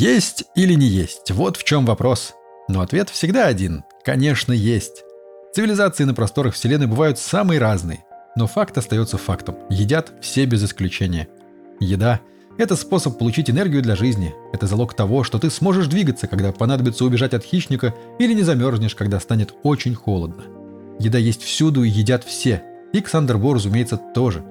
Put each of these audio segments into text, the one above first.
Есть или не есть? Вот в чем вопрос. Но ответ всегда один. Конечно, есть. Цивилизации на просторах Вселенной бывают самые разные. Но факт остается фактом. Едят все без исключения. Еда – это способ получить энергию для жизни. Это залог того, что ты сможешь двигаться, когда понадобится убежать от хищника, или не замерзнешь, когда станет очень холодно. Еда есть всюду и едят все. И Ксандер Бо, разумеется, тоже.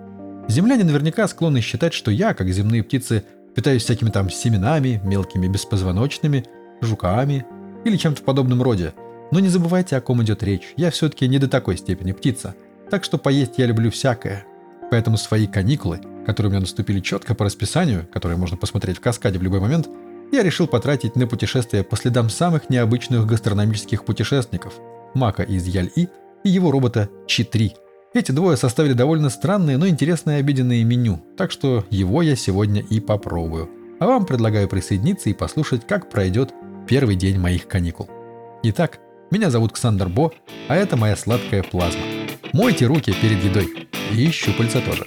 Земляне наверняка склонны считать, что я, как земные птицы, питаюсь всякими там семенами, мелкими беспозвоночными, жуками или чем-то в подобном роде. Но не забывайте, о ком идет речь. Я все-таки не до такой степени птица. Так что поесть я люблю всякое. Поэтому свои каникулы, которые у меня наступили четко по расписанию, которые можно посмотреть в каскаде в любой момент, я решил потратить на путешествие по следам самых необычных гастрономических путешественников – Мака из Яль-И и его робота Чи-3. Эти двое составили довольно странное, но интересное обеденное меню, так что его я сегодня и попробую. А вам предлагаю присоединиться и послушать, как пройдет первый день моих каникул. Итак, меня зовут Ксандер Бо, а это моя сладкая плазма. Мойте руки перед едой. И щупальца тоже.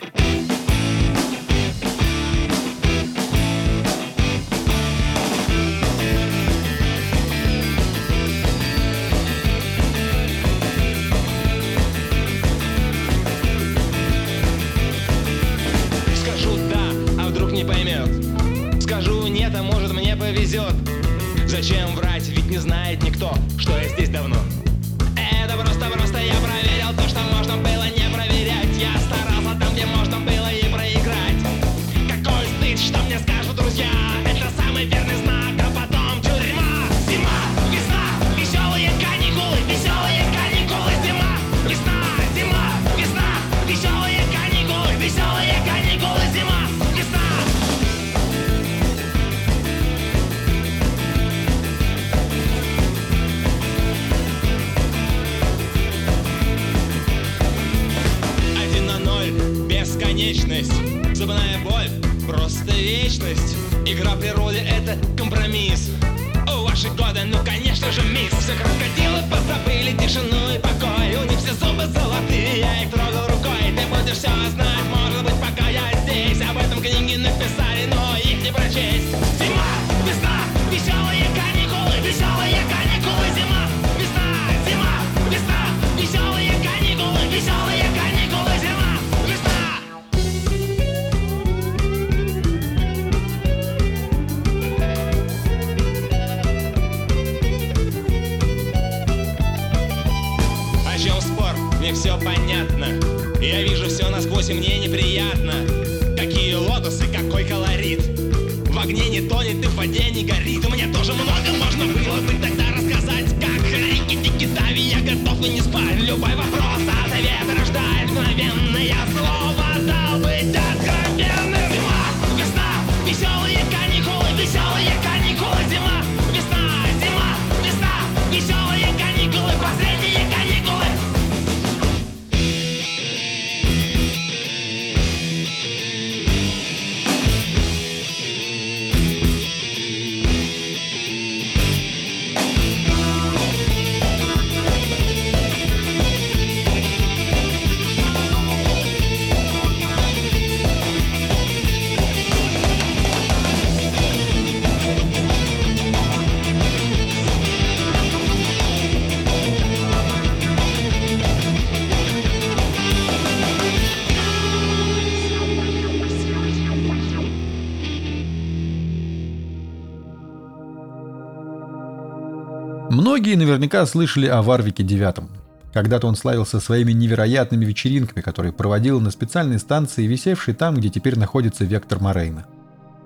Многие наверняка слышали о Варвике Девятом. Когда-то он славился своими невероятными вечеринками, которые проводил на специальной станции, висевшей там, где теперь находится Вектор Морейна.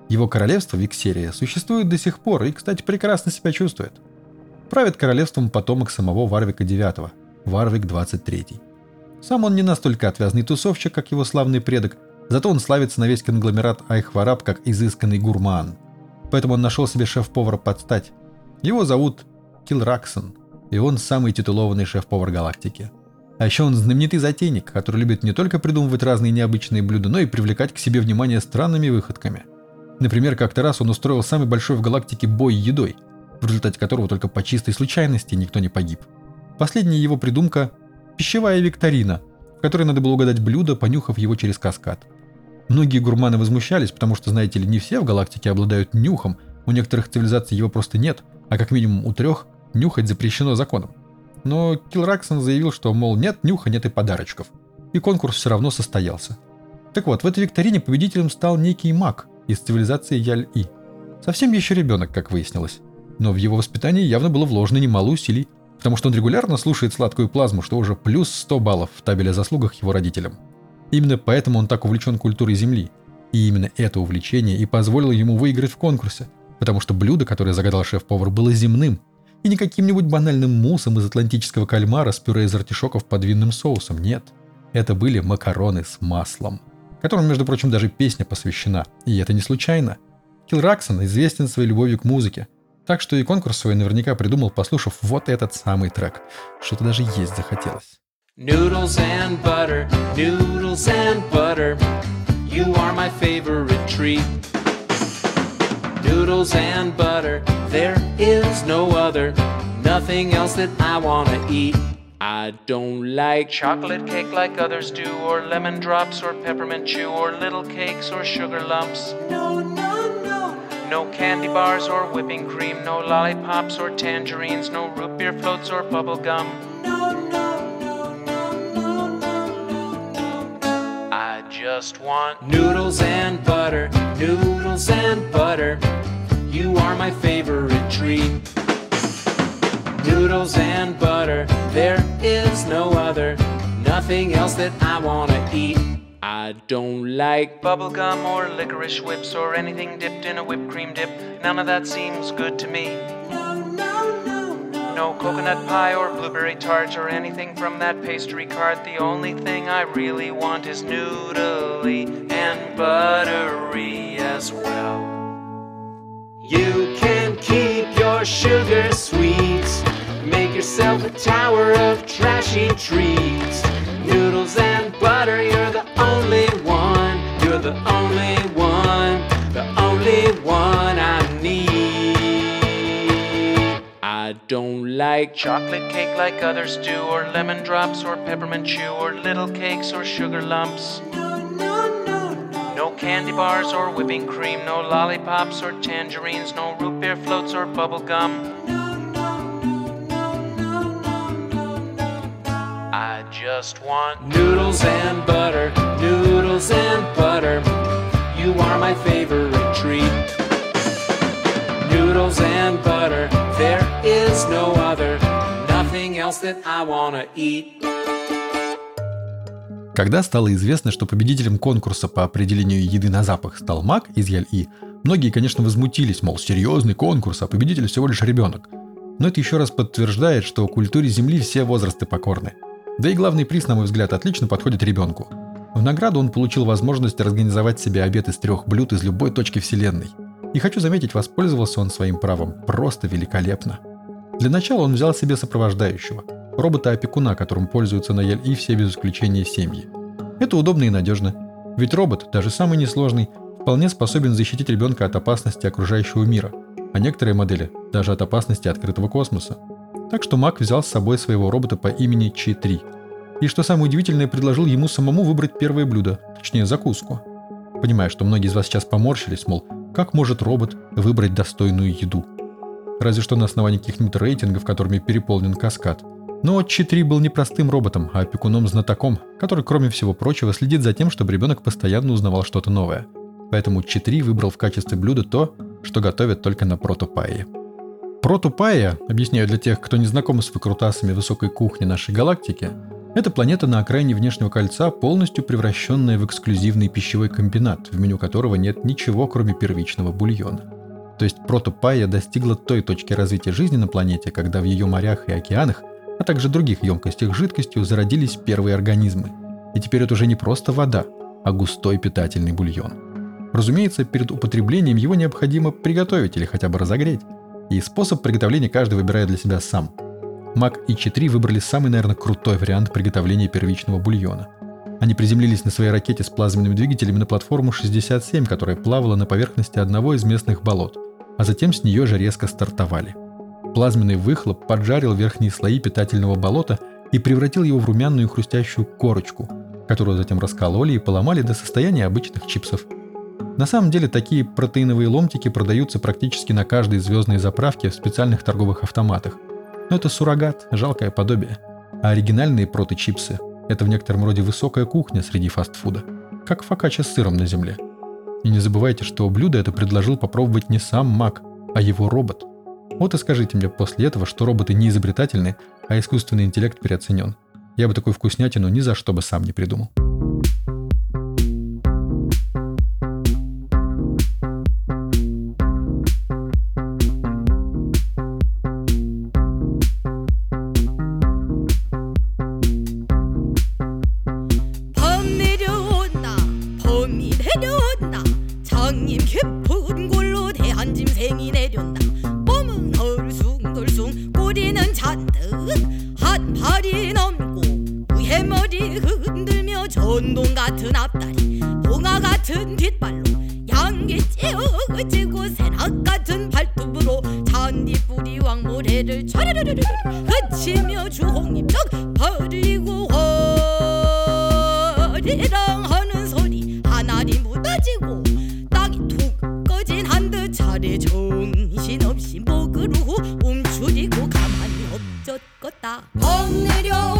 Его королевство Виксерия существует до сих пор и, кстати, прекрасно себя чувствует. Правит королевством потомок самого Варвика IX, Варвик 23. Сам он не настолько отвязный тусовщик, как его славный предок, зато он славится на весь конгломерат Айхвараб как изысканный гурман. Поэтому он нашел себе шеф-повара под стать. Его зовут Килраксон, и он самый титулованный шеф-повар галактики. А еще он знаменитый затейник, который любит не только придумывать разные необычные блюда, но и привлекать к себе внимание странными выходками. Например, как-то раз он устроил самый большой в галактике бой едой, в результате которого только по чистой случайности никто не погиб. Последняя его придумка – пищевая викторина, в которой надо было угадать блюдо, понюхав его через каскад. Многие гурманы возмущались, потому что, знаете ли, не все в галактике обладают нюхом, У некоторых цивилизаций его просто нет, а как минимум у трех нюхать запрещено законом. Но Килраксон заявил, что, мол, нет нюха, нет и подарочков. И конкурс все равно состоялся. Так вот, в этой викторине победителем стал некий маг из цивилизации Яль-И. Совсем еще ребенок, как выяснилось. Но в его воспитании явно было вложено немало усилий, потому что он регулярно слушает сладкую плазму, что уже плюс 100 баллов в табеле о заслугах его родителям. Именно поэтому он так увлечен культурой Земли. И именно это увлечение и позволило ему выиграть в конкурсе, потому что блюдо, которое загадал шеф-повар, было земным, и не каким-нибудь банальным муссом из атлантического кальмара с пюре из артишоков под винным соусом, нет. Это были макароны с маслом, которым, между прочим, даже песня посвящена, и это не случайно. Килл Раксон известен своей любовью к музыке, так что и конкурс свой наверняка придумал, послушав вот этот самый трек. Что-то даже есть захотелось. Noodles and butter, noodles and butter, you are my favorite treat. Noodles and butter, there is no other, nothing else that I wanna eat. I don't like chocolate cake like others do, or lemon drops, or peppermint chew, or little cakes, or sugar lumps. No, no, no. No candy bars or whipping cream, no lollipops or tangerines, no root beer floats or bubble gum. No, no. No, no, no, no, no. I just want noodles and butter, noodles and butter. You are my favorite treat. Noodles and butter, there is no other. Nothing else that I wanna eat. I don't like bubblegum or licorice whips or anything dipped in a whipped cream dip. None of that seems good to me no coconut pie or blueberry tart or anything from that pastry cart. The only thing I really want is noodly and buttery as well. You can keep your sugar sweets, make yourself a tower of trashy treats. Noodles and butter, you're the only one, you're the only one, the only one I need. I don't like chocolate cake like others do, or lemon drops, or peppermint chew, or little cakes, or sugar lumps. Candy bars or whipping cream, no lollipops or tangerines, no root beer floats or bubble gum. No, no, no, I just want noodles and butter, noodles and butter. You are my favorite treat. Noodles and butter. There is no other, nothing else that I wanna eat. Когда стало известно, что победителем конкурса по определению еды на запах стал маг из Яль-И, многие, конечно, возмутились, мол, серьезный конкурс, а победитель всего лишь ребенок. Но это еще раз подтверждает, что культуре Земли все возрасты покорны. Да и главный приз, на мой взгляд, отлично подходит ребенку. В награду он получил возможность организовать себе обед из трех блюд из любой точки Вселенной – и хочу заметить, воспользовался он своим правом просто великолепно. Для начала он взял себе сопровождающего, робота-опекуна, которым пользуются на Ель и все без исключения семьи. Это удобно и надежно, ведь робот, даже самый несложный, вполне способен защитить ребенка от опасности окружающего мира, а некоторые модели даже от опасности открытого космоса. Так что Мак взял с собой своего робота по имени Чи-3. И что самое удивительное, предложил ему самому выбрать первое блюдо, точнее закуску. Понимаю, что многие из вас сейчас поморщились, мол, как может робот выбрать достойную еду? Разве что на основании каких-нибудь рейтингов, которыми переполнен каскад. Но Чи-3 был не простым роботом, а опекуном-знатоком, который, кроме всего прочего, следит за тем, чтобы ребенок постоянно узнавал что-то новое. Поэтому Чи-3 выбрал в качестве блюда то, что готовят только на протопае. Протопая, объясняю для тех, кто не знаком с выкрутасами высокой кухни нашей галактики, это планета на окраине внешнего кольца, полностью превращенная в эксклюзивный пищевой комбинат, в меню которого нет ничего, кроме первичного бульона. То есть протопая достигла той точки развития жизни на планете, когда в ее морях и океанах, а также других емкостях жидкостью зародились первые организмы. И теперь это уже не просто вода, а густой питательный бульон. Разумеется, перед употреблением его необходимо приготовить или хотя бы разогреть. И способ приготовления каждый выбирает для себя сам – Мак и Чи-3 выбрали самый, наверное, крутой вариант приготовления первичного бульона. Они приземлились на своей ракете с плазменными двигателями на платформу 67, которая плавала на поверхности одного из местных болот, а затем с нее же резко стартовали. Плазменный выхлоп поджарил верхние слои питательного болота и превратил его в румяную хрустящую корочку, которую затем раскололи и поломали до состояния обычных чипсов. На самом деле такие протеиновые ломтики продаются практически на каждой звездной заправке в специальных торговых автоматах. Но это суррогат, жалкое подобие. А оригинальные проточипсы – это в некотором роде высокая кухня среди фастфуда. Как фокачча с сыром на земле. И не забывайте, что блюдо это предложил попробовать не сам Мак, а его робот. Вот и скажите мне после этого, что роботы не изобретательны, а искусственный интеллект переоценен. Я бы такую вкуснятину ни за что бы сам не придумал. 머리 흔들며 전동 같은 앞다리 봉화 같은 뒷발로 양기 찌어지고 새낙 같은 발톱으로 잔디뿌리 왕모래를 촤르르르르 그치며 주홍잎쩍 벌리고 허리랑 하는 소리 하나리 묻어지고 땅이 툭 꺼진 한 듯 차례 정신없이 목으로 움츠리고 가만히 엎젖겄다. 봄 내려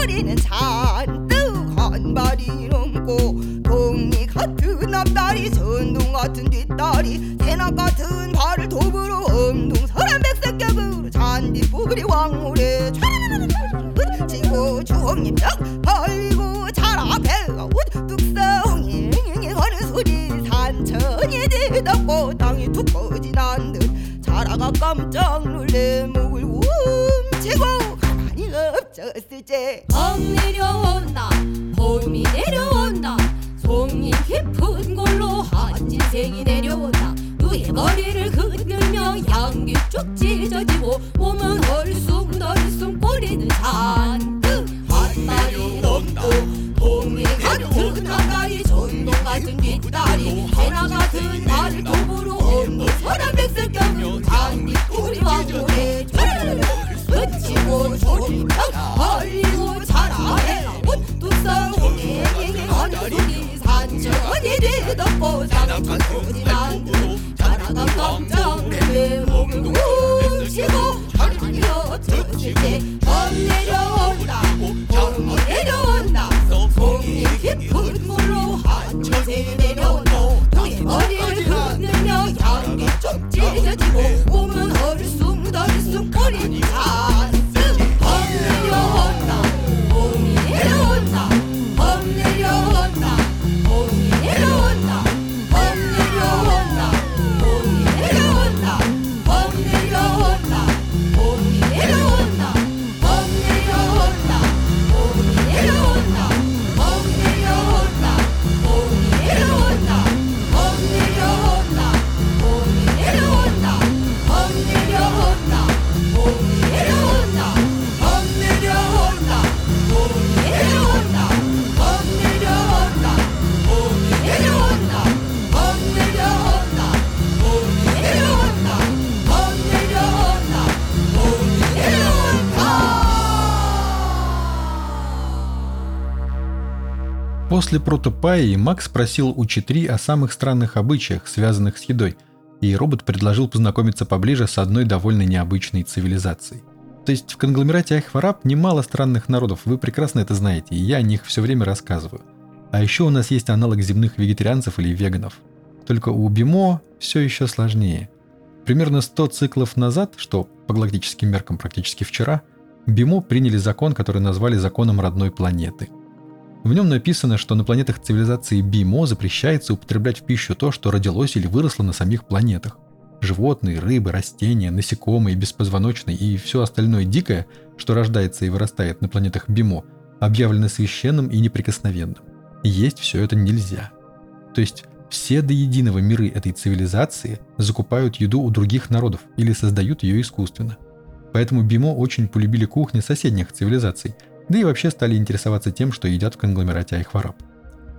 꼬리는 잔뜩 한 발이 넘고 동리 같은 앞다리 전동 같은 뒷다리 새나 같은 발을 도구로 엄동설한 백색격으로 잔디뿌리 왕물에 지고 주홍잎쩍 벌리고 자라 배가 우뚝성이 하는 소리. 산천이 뒤덮고 땅이 툭 꺼진 한듯. 자라가 깜짝 놀래 엎쳤을 때범 내려온다 봄이 내려온다. 송이 깊은 골로 한 인생이 내려온다. 누의 머리를 흔들며 양기 쭉 찢어지고 이리 덮고 사는 천천이만 자라던 감정을 움시고 После протопаи Макс спросил у Читри о самых странных обычаях, связанных с едой, и робот предложил познакомиться поближе с одной довольно необычной цивилизацией. То есть в конгломерате Айхвараб немало странных народов, вы прекрасно это знаете, и я о них все время рассказываю. А еще у нас есть аналог земных вегетарианцев или веганов. Только у Бимо все еще сложнее. Примерно 100 циклов назад, что по галактическим меркам практически вчера, Бимо приняли закон, который назвали законом родной планеты – в нем написано, что на планетах цивилизации Бимо запрещается употреблять в пищу то, что родилось или выросло на самих планетах. Животные, рыбы, растения, насекомые, беспозвоночные и все остальное дикое, что рождается и вырастает на планетах Бимо, объявлено священным и неприкосновенным. есть все это нельзя. То есть все до единого миры этой цивилизации закупают еду у других народов или создают ее искусственно. Поэтому Бимо очень полюбили кухни соседних цивилизаций – да и вообще стали интересоваться тем, что едят в конгломерате Айхвараб.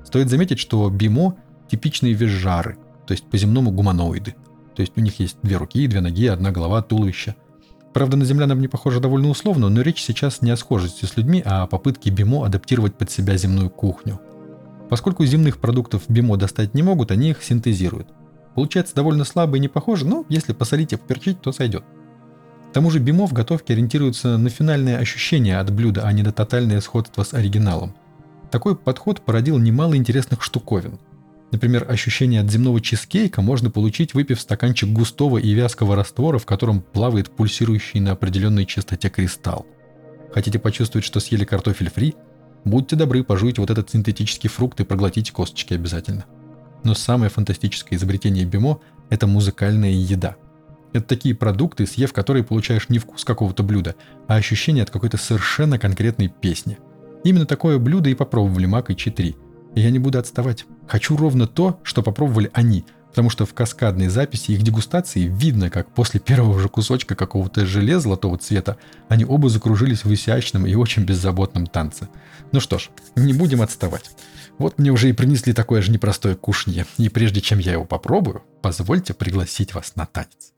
Стоит заметить, что Бимо – типичные визжары, то есть по-земному гуманоиды. То есть у них есть две руки, две ноги, одна голова, туловище. Правда, на землянам не похоже довольно условно, но речь сейчас не о схожести с людьми, а о попытке Бимо адаптировать под себя земную кухню. Поскольку земных продуктов Бимо достать не могут, они их синтезируют. Получается довольно слабо и не похоже, но если посолить и поперчить, то сойдет. К тому же Бимо в готовке ориентируется на финальное ощущение от блюда, а не на тотальное сходство с оригиналом. Такой подход породил немало интересных штуковин. Например, ощущение от земного чизкейка можно получить, выпив стаканчик густого и вязкого раствора, в котором плавает пульсирующий на определенной частоте кристалл. Хотите почувствовать, что съели картофель фри? Будьте добры, пожуйте вот этот синтетический фрукт и проглотите косточки обязательно. Но самое фантастическое изобретение Бимо – это музыкальная еда – это такие продукты, съев которые получаешь не вкус какого-то блюда, а ощущение от какой-то совершенно конкретной песни. Именно такое блюдо и попробовали Мак и Чи-3. И я не буду отставать. Хочу ровно то, что попробовали они, потому что в каскадной записи их дегустации видно, как после первого же кусочка какого-то желе золотого цвета они оба закружились в изящном и очень беззаботном танце. Ну что ж, не будем отставать. Вот мне уже и принесли такое же непростое кушанье, и прежде чем я его попробую, позвольте пригласить вас на танец.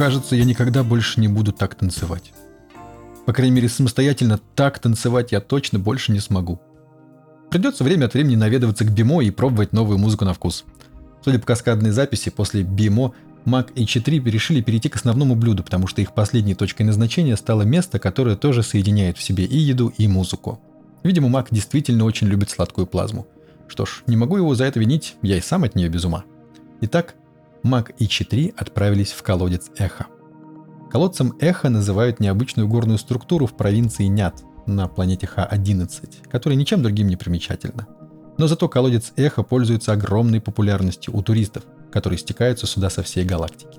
Кажется, я никогда больше не буду так танцевать. По крайней мере, самостоятельно так танцевать я точно больше не смогу. Придется время от времени наведываться к Бимо и пробовать новую музыку на вкус. Судя по каскадной записи, после Бимо Mac и Ч3 решили перейти к основному блюду, потому что их последней точкой назначения стало место, которое тоже соединяет в себе и еду, и музыку. Видимо, Mac действительно очень любит сладкую плазму. Что ж, не могу его за это винить, я и сам от нее без ума. Итак, Mac и Ч3 отправились в колодец Эхо. Колодцем Эхо называют необычную горную структуру в провинции Нят на планете Х-11, которая ничем другим не примечательна. Но зато колодец Эхо пользуется огромной популярностью у туристов – которые стекаются сюда со всей галактики.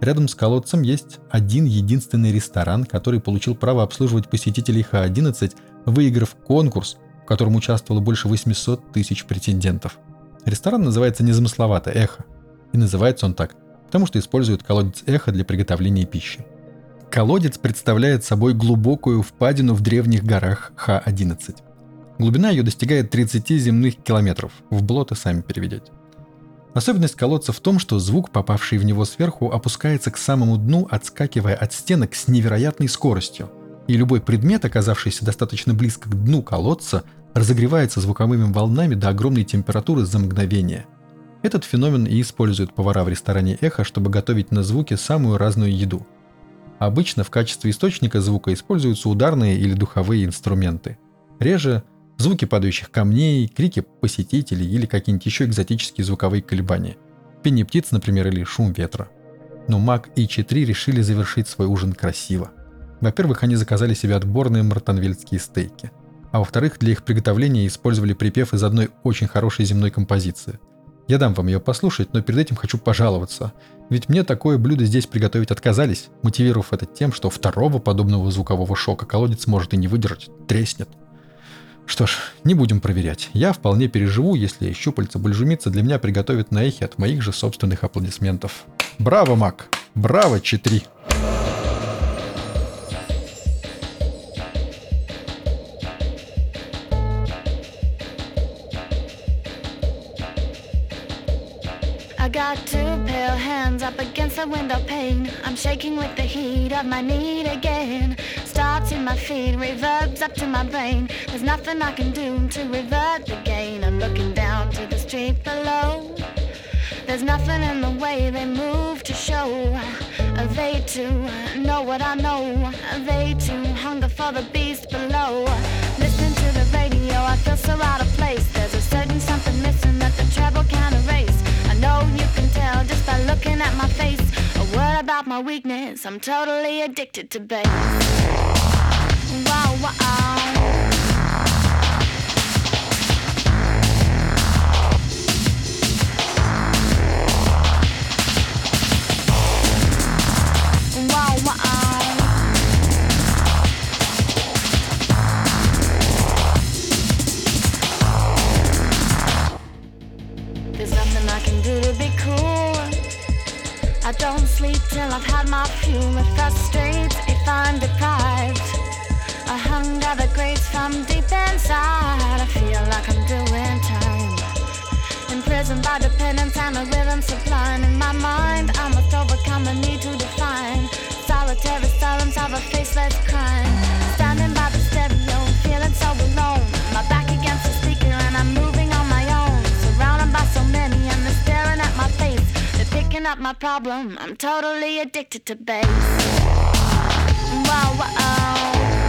Рядом с колодцем есть один единственный ресторан, который получил право обслуживать посетителей Х-11, выиграв конкурс, в котором участвовало больше 800 тысяч претендентов. Ресторан называется незамысловато «Эхо», и называется он так, потому что использует колодец эхо для приготовления пищи. Колодец представляет собой глубокую впадину в древних горах Х-11. Глубина ее достигает 30 земных километров, в блоты сами переведете. Особенность колодца в том, что звук, попавший в него сверху, опускается к самому дну, отскакивая от стенок с невероятной скоростью. И любой предмет, оказавшийся достаточно близко к дну колодца, разогревается звуковыми волнами до огромной температуры за мгновение. Этот феномен и используют повара в ресторане «Эхо», чтобы готовить на звуке самую разную еду. Обычно в качестве источника звука используются ударные или духовые инструменты. Реже звуки падающих камней, крики посетителей или какие-нибудь еще экзотические звуковые колебания. Пение птиц, например, или шум ветра. Но Мак и Ч3 решили завершить свой ужин красиво. Во-первых, они заказали себе отборные мартанвельские стейки. А во-вторых, для их приготовления использовали припев из одной очень хорошей земной композиции. Я дам вам ее послушать, но перед этим хочу пожаловаться. Ведь мне такое блюдо здесь приготовить отказались, мотивировав это тем, что второго подобного звукового шока колодец может и не выдержать, треснет. Что ж, не будем проверять. Я вполне переживу, если щупальца бульжумица для меня приготовят на эхе от моих же собственных аплодисментов. Браво, Мак! Браво, Ч3! Got two pale hands up against the window pane. I'm shaking with the heat of my need again. Starts in my feet, reverbs up to my brain. There's nothing I can do to revert the gain. I'm looking down to the street below. There's nothing in the way they move to show. They too know what I know. They too hunger for the beast below. Listening to the radio, I feel so out of place. There's a certain something missing that the treble can't erase know you can tell just by looking at my face. A word about my weakness, I'm totally addicted to bass. Wow, wow. Till I've had my fuel. It frustrates if I'm deprived. A hunger that grates from deep inside. I feel like I'm doing time. Imprisoned by dependence and a rhythm supplying in my mind. I must overcome the need to define. Solitary silence of a faceless crime. Picking up my problem. I'm totally addicted to bass. Wow, wow. at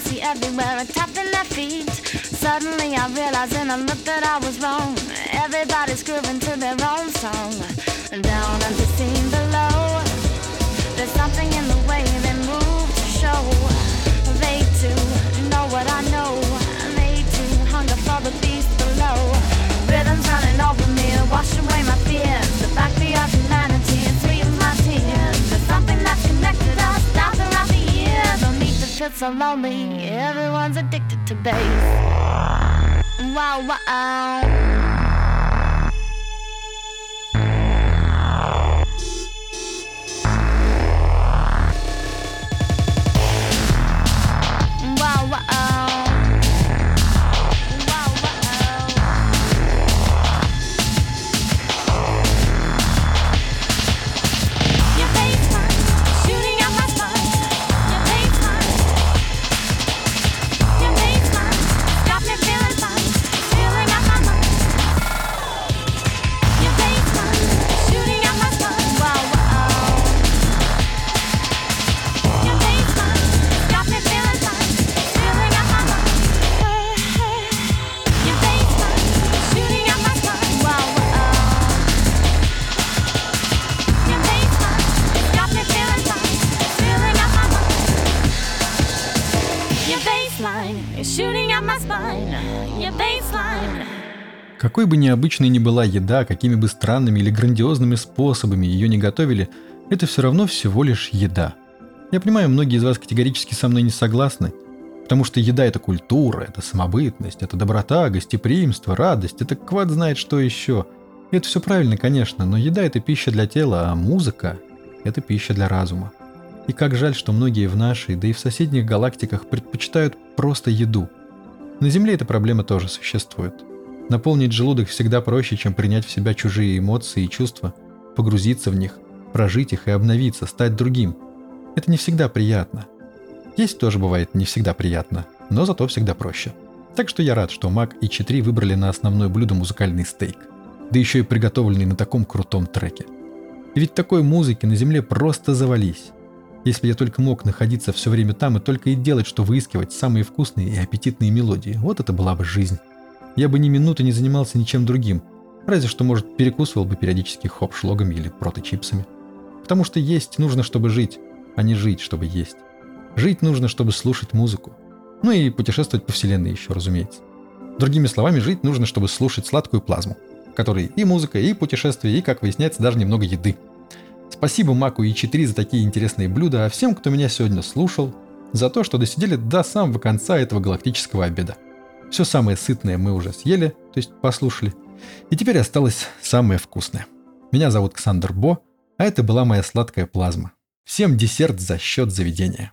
see everywhere are tapping their feet. Suddenly I realize in a look that I was wrong. Everybody's grooving to their own song. Down at the scene below, there's something in the way they move to show. They too know what I know. They too hunger for the beast below. Rhythms running over me, wash away my fears. The back of humanity It's so lonely. Everyone's addicted to bass. Wow, wow. Какой бы необычной ни была еда, какими бы странными или грандиозными способами ее не готовили, это все равно всего лишь еда. Я понимаю, многие из вас категорически со мной не согласны, потому что еда – это культура, это самобытность, это доброта, гостеприимство, радость, это квад знает что еще. И это все правильно, конечно, но еда – это пища для тела, а музыка – это пища для разума. И как жаль, что многие в нашей, да и в соседних галактиках предпочитают просто еду. На Земле эта проблема тоже существует. Наполнить желудок всегда проще, чем принять в себя чужие эмоции и чувства, погрузиться в них, прожить их и обновиться, стать другим. Это не всегда приятно. Есть тоже бывает не всегда приятно, но зато всегда проще. Так что я рад, что Мак и Ч3 выбрали на основное блюдо музыкальный стейк. Да еще и приготовленный на таком крутом треке. И ведь такой музыки на земле просто завались. Если бы я только мог находиться все время там и только и делать, что выискивать самые вкусные и аппетитные мелодии, вот это была бы жизнь. Я бы ни минуты не занимался ничем другим, разве что, может, перекусывал бы периодически хоп-шлогами или прото-чипсами. Потому что есть нужно, чтобы жить, а не жить, чтобы есть. Жить нужно, чтобы слушать музыку. Ну и путешествовать по вселенной еще, разумеется. Другими словами, жить нужно, чтобы слушать сладкую плазму, которой и музыка, и путешествия, и, как выясняется, даже немного еды. Спасибо Маку и 4 за такие интересные блюда, а всем, кто меня сегодня слушал, за то, что досидели до самого конца этого галактического обеда. Все самое сытное мы уже съели, то есть послушали. И теперь осталось самое вкусное. Меня зовут Ксандр Бо, а это была моя сладкая плазма. Всем десерт за счет заведения.